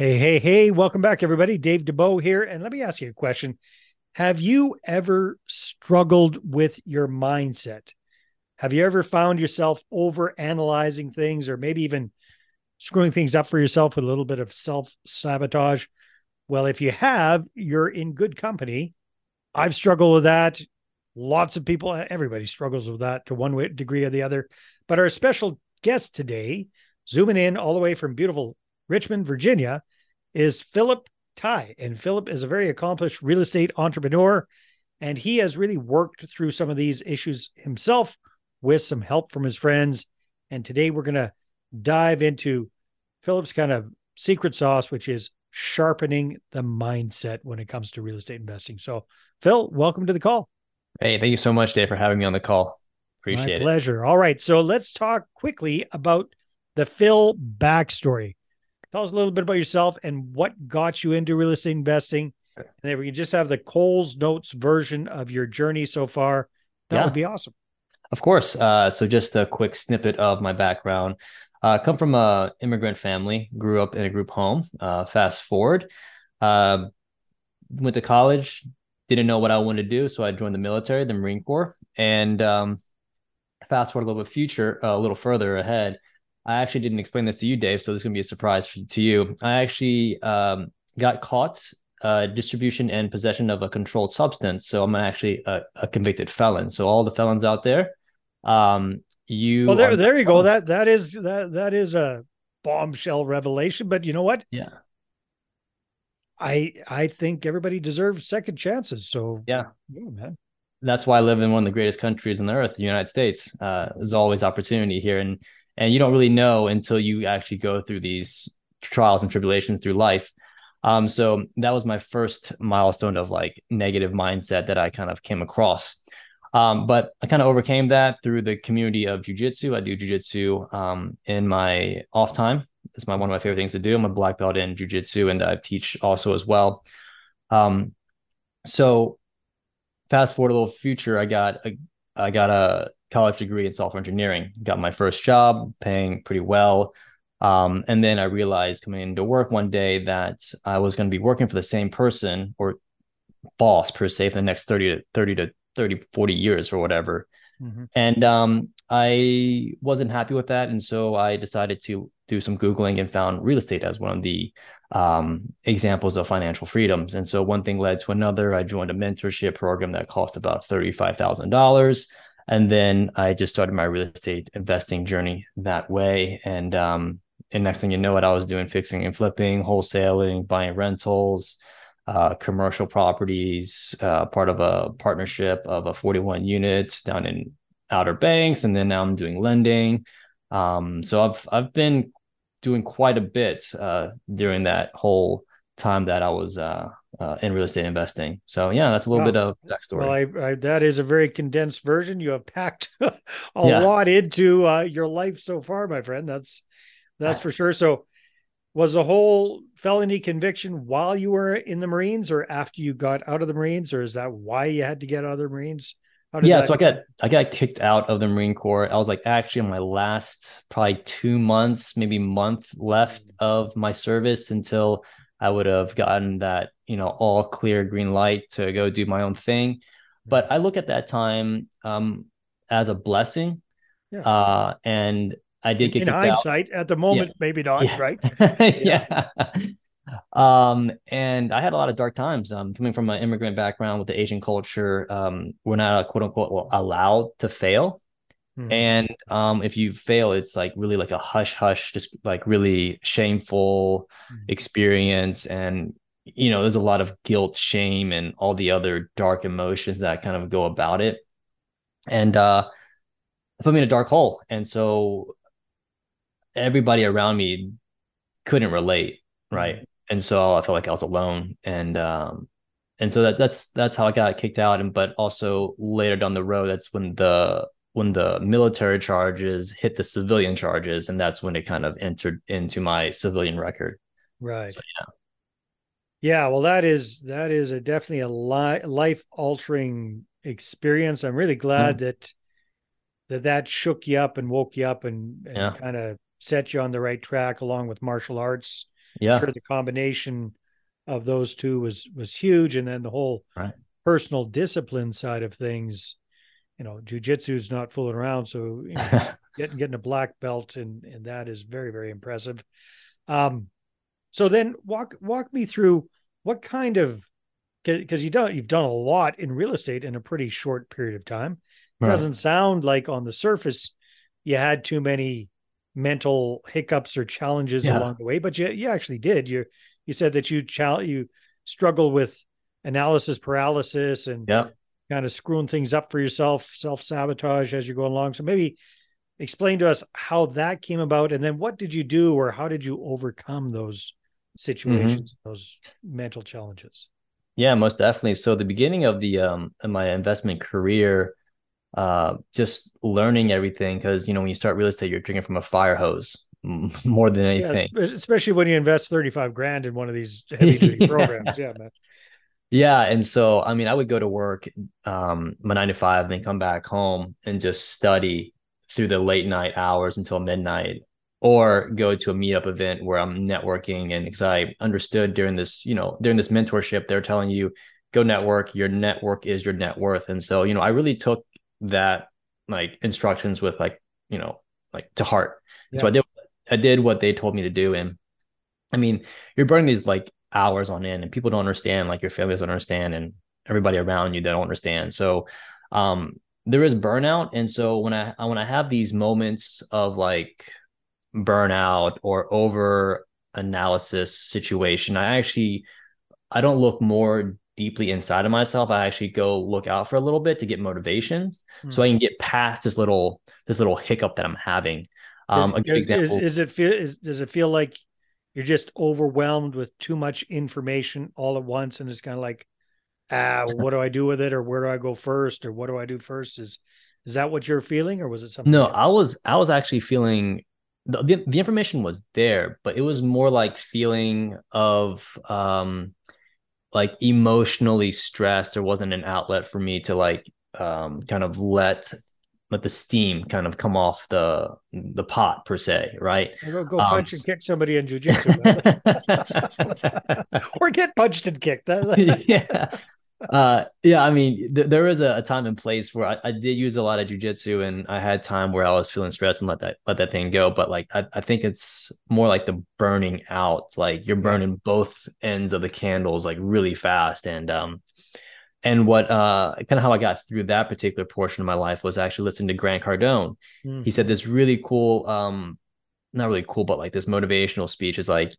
Hey, hey, hey, welcome back, everybody. Dave Dubeau here. And let me ask you a question. Have you ever struggled with your mindset? Have you ever found yourself over analyzing things or maybe even screwing things up for yourself with a little bit of self sabotage? Well, if you have, you're in good company. I've struggled with that. Lots of people, everybody struggles with that to one degree or the other. But our special guest today, zooming in all the way from beautiful Richmond, Virginia, is Phillip Thai. And Phillip is a very accomplished real estate entrepreneur. And he has really worked through some of these issues himself with some help from his friends. And today we're going to dive into Phillip's kind of secret sauce, which is sharpening the mindset when it comes to real estate investing. So, Phil, welcome to the call. Hey, thank you so much, Dave, for having me on the call. Appreciate My it. Pleasure. All right. So let's talk quickly about the Phil backstory. Tell us a little bit about yourself and what got you into real estate investing. And if we can just have the Coles Notes version of your journey so far, that yeah. would be awesome. Of course. Uh, so just a quick snippet of my background. Uh, come from a immigrant family, grew up in a group home. Uh, fast forward, uh, went to college, didn't know what I wanted to do, so I joined the military, the Marine Corps, and um, fast forward a little bit future, a little further ahead. I actually didn't explain this to you, Dave, so this is gonna be a surprise for, to you. I actually um, got caught uh, distribution and possession of a controlled substance, so I'm actually a, a convicted felon. So all the felons out there, um, you. Well, there, there you go. That that is that that is a bombshell revelation. But you know what? Yeah. I I think everybody deserves second chances. So yeah, yeah, man. That's why I live in one of the greatest countries on the earth, the United States. Uh, there's always opportunity here, and and you don't really know until you actually go through these trials and tribulations through life. Um, so that was my first milestone of like negative mindset that I kind of came across. Um, but I kind of overcame that through the community of jujitsu. I do jujitsu um, in my off time. It's my one of my favorite things to do. I'm a black belt in jujitsu, and I teach also as well. Um, so fast forward a little future, I got a I got a college degree in software engineering. Got my first job, paying pretty well. Um, and then I realized coming into work one day that I was going to be working for the same person or boss per se for the next 30 to 30 to 30, 40 years or whatever. Mm-hmm. And um, I wasn't happy with that. And so I decided to do some Googling and found real estate as one of the um, examples of financial freedoms. And so one thing led to another. I joined a mentorship program that cost about $35,000. And then I just started my real estate investing journey that way. And, um, and next thing you know, what I was doing fixing and flipping, wholesaling, buying rentals, uh, commercial properties, uh, part of a partnership of a 41 unit down in Outer Banks, and then now I'm doing lending. Um, so I've I've been doing quite a bit uh, during that whole time that I was uh, uh, in real estate investing. So yeah, that's a little bit of backstory. Well, I, I, that is a very condensed version. You have packed a yeah. lot into uh, your life so far, my friend. That's that's for sure. So was the whole felony conviction while you were in the Marines or after you got out of the Marines, or is that why you had to get out of the Marines? yeah, so I got I got kicked out of the Marine Corps. I was like actually on my last probably two months, maybe month left mm. of my service until I would have gotten that, you know, all clear green light to go do my own thing. But. I look at that time um, as a blessing. Yeah. Uh, and I did get in hindsight out. at the moment, yeah. maybe not, yeah. right? yeah. um, and I had a lot of dark times. Um, coming from an immigrant background with the Asian culture, um, we're not quote unquote allowed to fail. Hmm. And um, if you fail, it's like really like a hush hush, just like really shameful hmm. experience. And you know, there's a lot of guilt, shame, and all the other dark emotions that kind of go about it. And uh, put me in a dark hole. And so everybody around me couldn't relate, right? Mm-hmm. And so I felt like I was alone, and um, and so that that's that's how I got kicked out. And but also later down the road, that's when the when the military charges hit the civilian charges, and that's when it kind of entered into my civilian record. Right. So, yeah. Yeah. Well, that is that is a definitely a li- life altering experience. I'm really glad mm-hmm. that that that shook you up and woke you up and, and yeah. kind of set you on the right track along with martial arts Yeah. sure the combination of those two was was huge. And then the whole Right. personal discipline side of things, you know, jujitsu is not fooling around. So you know, getting getting a black belt and and that is very very impressive. Um, so then walk walk me through what kind of because you don't you've done a lot in real estate in a pretty short period of time. Right. Doesn't sound like on the surface you had too many mental hiccups or challenges Yeah. along the way, but you you actually did. You you said that you chal- you struggle with analysis paralysis and Yeah. Kind of screwing things up for yourself, self sabotage as you're going along. So maybe explain to us how that came about, and then what did you do, or how did you overcome those situations, those mental challenges? Yeah, most definitely. So the beginning of the um of my investment career, uh, just learning everything because you know when you start real estate, you're drinking from a fire hose more than anything. es- especially when you invest thirty five grand in one of these heavy duty Yeah. programs. Yeah, man. Yeah, and so I mean, I would go to work, um, my nine to five, and then come back home and just study through the late night hours until midnight, or go to a meetup event where I'm networking. And because I understood during this, you know, during this mentorship, they're telling you go network. Your network is your net worth, and so you know, I really took that like instructions with like you know like to heart. And So I did I did what they told me to do, and I mean, you're burning these like hours on end and people don't understand like your family doesn't understand and everybody around you they don't understand. So um there is burnout and so when i when i have these moments of like burnout or over analysis situation i actually i don't look more deeply inside of myself. I actually go look out for a little bit to get motivation so i can get past this little this little hiccup that i'm having. Um a good is, is, example is it feel is does it feel like you're just overwhelmed with too much information all at once, and it's kind of like, ah, what do I do with it, or where do I go first, or what do I do first? Is is that what you're feeling, or was it something? No, different? I was I was actually feeling the, the the information was there, but it was more like feeling of um like emotionally stressed. There wasn't an outlet for me to like um kind of let let the steam kind of come off the the pot per se, right? Go, go Um, punch and kick somebody in jujitsu, or get punched and kicked. Yeah. Uh, yeah, I mean, th- there was a, a time and place where I, I did use a lot of jujitsu, and I had time where I was feeling stressed and let that let that thing go. But like, I, I think it's more like the burning out. Like you're burning both ends of the candles like really fast, and um, and what uh, kind of how I got through that particular portion of my life was actually listening to Grant Cardone. Hmm. He said this really cool, um, not really cool, but like this motivational speech is like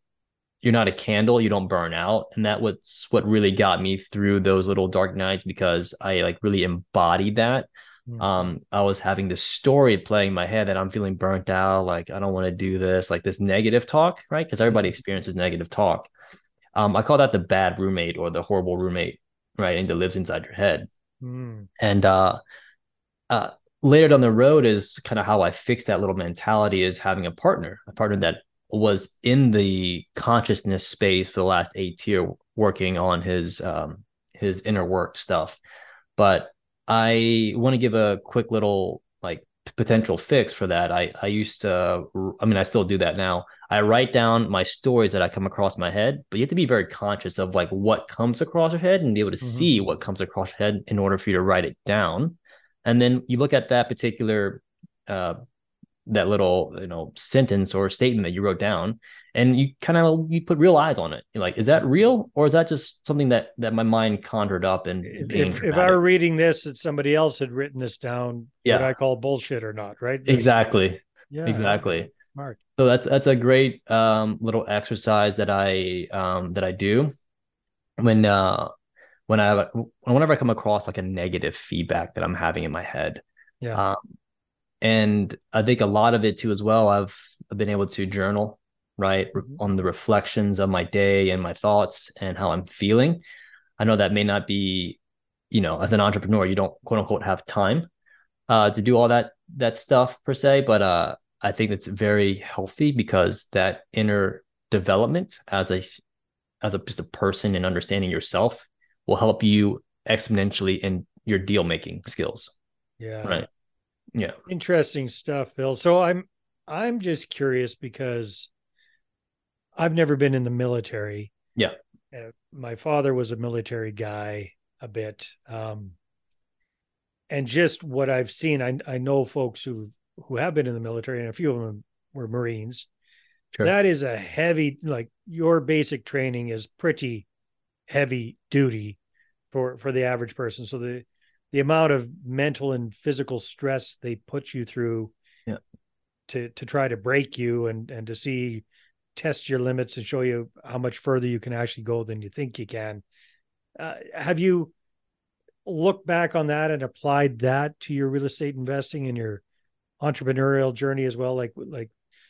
you're not a candle you don't burn out and that was what really got me through those little dark nights because i like really embodied that Hmm. um i was having this story playing in my head that i'm feeling burnt out like i don't want to do this like this negative talk right because everybody experiences negative talk um i call that the bad roommate or the horrible roommate right and that lives inside your head Hmm. and uh uh later down the road is kind of how i fixed that little mentality is having a partner a partner that was in the consciousness space for the last eight year working on his um his inner work stuff but i want to give a quick little like potential fix for that. I i used to i mean i still do that now. I write down my stories that i come across my head but you have to be very conscious of like what comes across your head and be able to Mhm. see what comes across your head in order for you to write it down. And then you look at that particular uh that little you know sentence or statement that you wrote down and you kind of you put real eyes on it you're like is that real or is that just something that that my mind conjured up and If, if, I were reading this and somebody else had written this down, would Yeah. I call bullshit or not? Right? exactly Yeah. exactly Smart. so that's that's a great um little exercise that i um that i do when uh when i have whenever i come across like a negative feedback that i'm having in my head Yeah. um and i think a lot of it too as well i've, I've been able to journal right Mhm. on the reflections of my day and my thoughts and how i'm feeling i know that may not be you know as an entrepreneur you don't quote unquote have time uh to do all that that stuff per se but uh i think it's very healthy because that inner development as a as a just a person and understanding yourself will help you exponentially in your deal making skills yeah. right yeah Interesting stuff, Phil. So I'm I'm just curious because I've never been in the military. Yeah. Uh, my father was a military guy a bit. Um, and just what I've seen, I, I know folks who who have been in the military, and a few of them were Marines. Sure. That is a heavy, like your basic training is pretty heavy duty for for the average person. So the the amount of mental and physical stress they put you through yeah. to to try to break you and and to see test your limits and show you how much further you can actually go than you think you can. Uh, have you looked back on that and applied that to your real estate investing and your entrepreneurial journey as well? Like like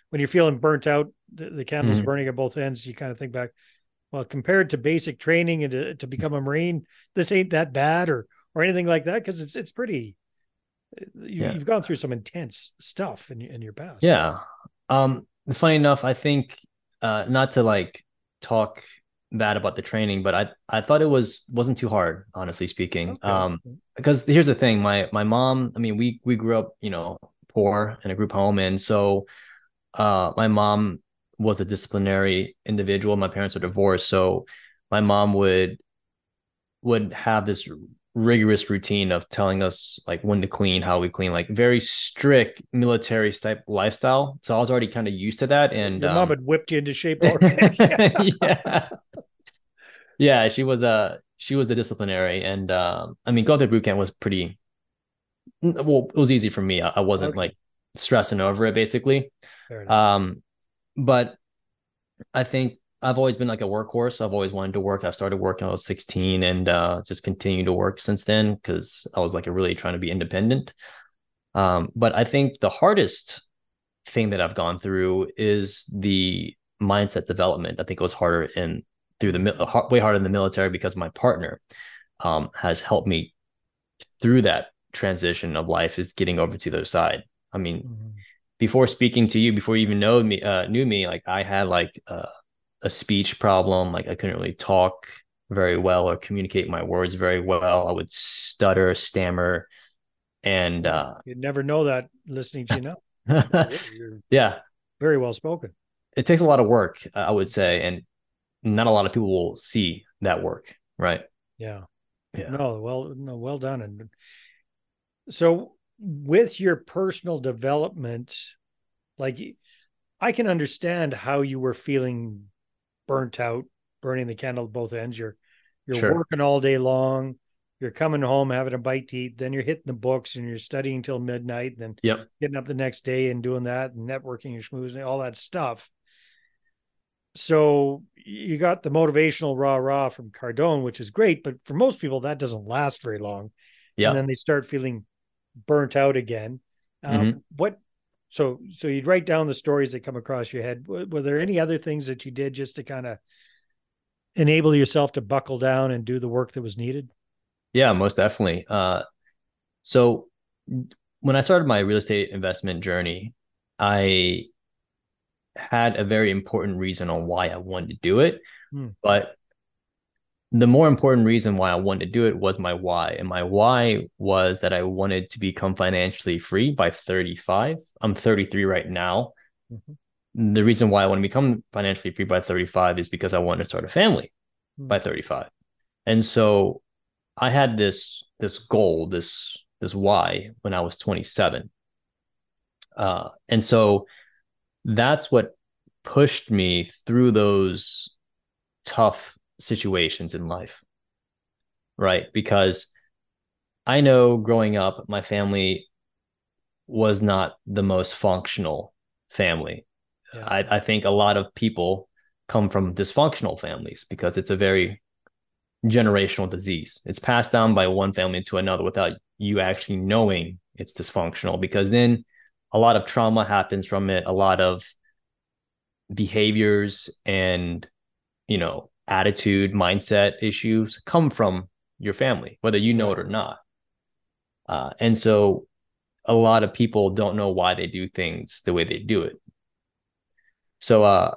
when you're feeling burnt out, the, the candle's mm-hmm. burning at both ends. You kind of think back, well, compared to basic training and to, to become a marine, this ain't that bad, or or anything like that, because it's it's pretty. You, have gone through some intense stuff in in your past. Yeah. Um. Funny enough, I think uh, not to like talk bad about the training, but I I thought it was wasn't too hard, honestly speaking. Okay. Um, because here's the thing, my my mom, I mean, we we grew up, you know, poor in a group home, and so uh, my mom was a disciplinary individual. My parents were divorced, so my mom would would have this rigorous routine of telling us like when to clean, how we clean, like very strict military type lifestyle. So I was already kind of used to that. And your um, mom had whipped you into shape already. yeah. yeah, she was a she was the disciplinary, and um, I mean, going through boot camp was pretty. Well, it was easy for me. I, I wasn't okay. like stressing over it, basically. Um, but I think I've always been like a workhorse. I've always wanted to work. I started working when I was 16 and uh, just continued to work since then because I was like really trying to be independent. Um, but I think the hardest thing that I've gone through is the mindset development. I think it was harder in through the way harder in the military because my partner um, has helped me through that transition of life is getting over to the other side. I mean, mm-hmm. before speaking to you, before you even know me, uh, knew me, like I had like uh, a speech problem. Like I couldn't really talk very well or communicate my words very well. I would stutter, stammer, and uh, you'd never know that listening to you now. yeah, very well spoken. It takes a lot of work, I would say, and not a lot of people will see that work, right? Yeah. Yeah. No, well, no, well done. And so, with your personal development, like I can understand how you were feeling burnt out, burning the candle at both ends. You're you're sure. working all day long. You're coming home having a bite to eat. Then you're hitting the books and you're studying till midnight. Then yep. getting up the next day and doing that and networking and schmoozing, all that stuff. So you got the motivational rah rah from Cardone, which is great, but for most people that doesn't last very long. Yeah. And then they start feeling burnt out again. Um, mm-hmm. What so so you'd write down the stories that come across your head. Were, were there any other things that you did just to kind of enable yourself to buckle down and do the work that was needed? Yeah most definitely. Uh, so when i started my real estate investment journey i had a very important reason on why i wanted to do it. Hmm. but the more important reason why I wanted to do it was my why. And my why was that I wanted to become financially free by 35. I'm 33 right now. Mm-hmm. The reason why I want to become financially free by 35 is because I want to start a family mm-hmm. by 35. And so I had this this goal, this this why when I was 27. Uh, and so that's what pushed me through those tough situations in life. Right. Because I know growing up, my family was not the most functional family. Yeah. I, I think a lot of people come from dysfunctional families because it's a very generational disease. It's passed down by one family to another without you actually knowing it's dysfunctional because then a lot of trauma happens from it, a lot of behaviors and you know attitude, mindset issues come from your family, whether you know it or not. Uh, and so a lot of people don't know why they do things the way they do it. So, uh,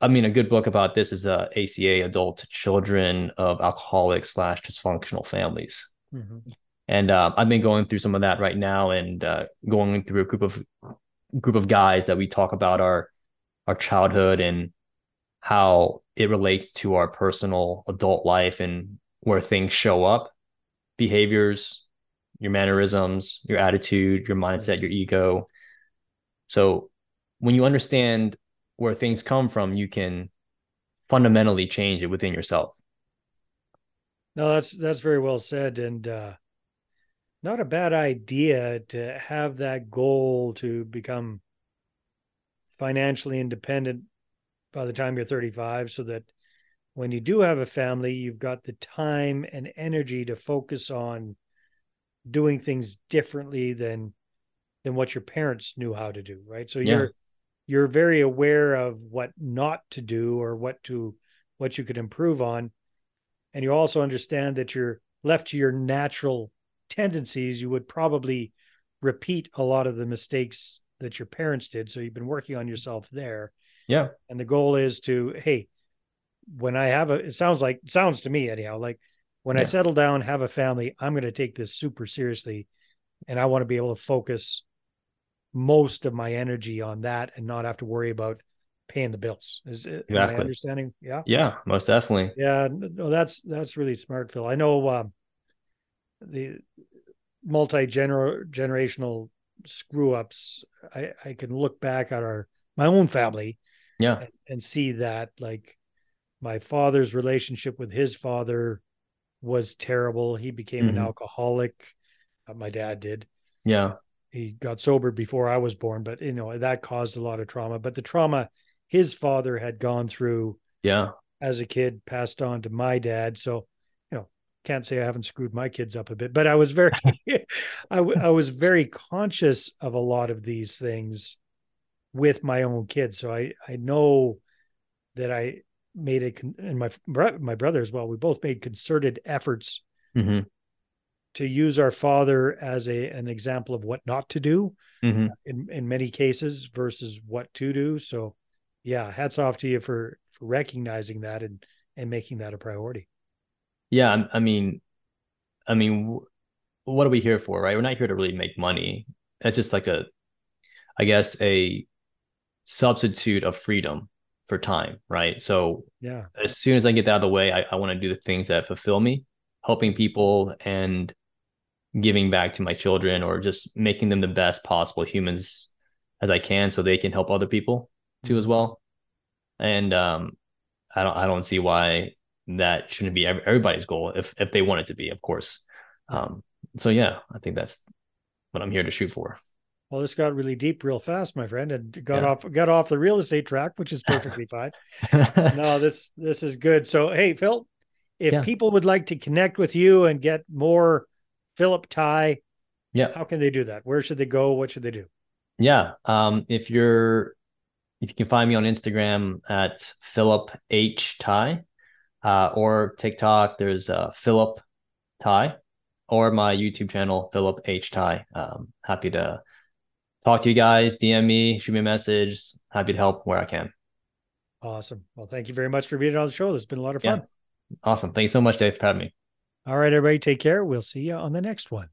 I mean, a good book about this is uh, ACA, Adult Children of Alcoholics slash Dysfunctional Families. Mm-hmm. And uh, I've been going through some of that right now, and uh, going through a group of group of guys that we talk about our our childhood and how it relates to our personal adult life and where things show up. Behaviors your mannerisms your attitude your mindset your ego. So when you understand where things come from you can fundamentally change it within yourself. No that's that's very well said and uh not a bad idea to have that goal to become financially independent by the time you're 35 so that when you do have a family you've got the time and energy to focus on doing things differently than than what your parents knew how to do right? So yeah. you're you're very aware of what not to do or what to what you could improve on. And you also understand that you're left to your natural tendencies you would probably repeat a lot of the mistakes that your parents did. So you've been working on yourself there yeah. And the goal is to, hey, when I have a, it sounds like, sounds to me anyhow, like when yeah. I settle down, have a family, I'm going to take this super seriously. And I want to be able to focus most of my energy on that and not have to worry about paying the bills. Is exactly understanding? Yeah. Yeah, most definitely. Yeah. No, that's, that's really smart, Phil. I know, um, the multi generational screw ups. I, I can look back at our, my own family yeah. and, and see that like my father's relationship with his father was terrible. He became mm-hmm. an alcoholic. Uh, my dad did. Yeah. He got sober before i was born but you know that caused a lot of trauma. But the trauma his father had gone through yeah. as a kid passed on to my dad. So you know can't say i haven't screwed my kids up a bit but i was very I, w- I was very conscious of a lot of these things with my own kids. So I I know that I made it and my my brother as well. We both made concerted efforts mm-hmm. to use our father as a an example of what not to do mm-hmm. in in many cases versus what to do. So yeah, hats off to you for for recognizing that and and making that a priority. Yeah, I mean, I mean, what are we here for, right? We're not here to really make money. It's just like a, I guess a substitute of freedom for time, right? So yeah, as soon as I get that out of the way, I, I want to do the things that fulfill me, helping people and giving back to my children or just making them the best possible humans as I can so they can help other people too as mm-hmm. well. And um I don't I don't see why that shouldn't be everybody's goal if if they want it to be, of course. Um so yeah, I think that's what I'm here to shoot for. Well, this got really deep real fast, my friend, and got yeah. off got off the real estate track, which is perfectly fine. no, this this is good. So, hey, Phil, if yeah. people would like to connect with you and get more Phillip Thai, yeah, how can they do that? Where should they go? What should they do? Yeah, um, if you're if you can find me on Instagram at Phillip H Thai, uh, or TikTok, there's uh, Phillip Thai, or my YouTube channel, Phillip H Thai. Um, happy to talk to you guys, DM me, shoot me a message. Happy to help where I can. Awesome. Well, thank you very much for being on the show. This has been a lot of fun. Yeah. Awesome. Thank you so much, Dave, for having me. All right, everybody, take care. We'll see you on the next one.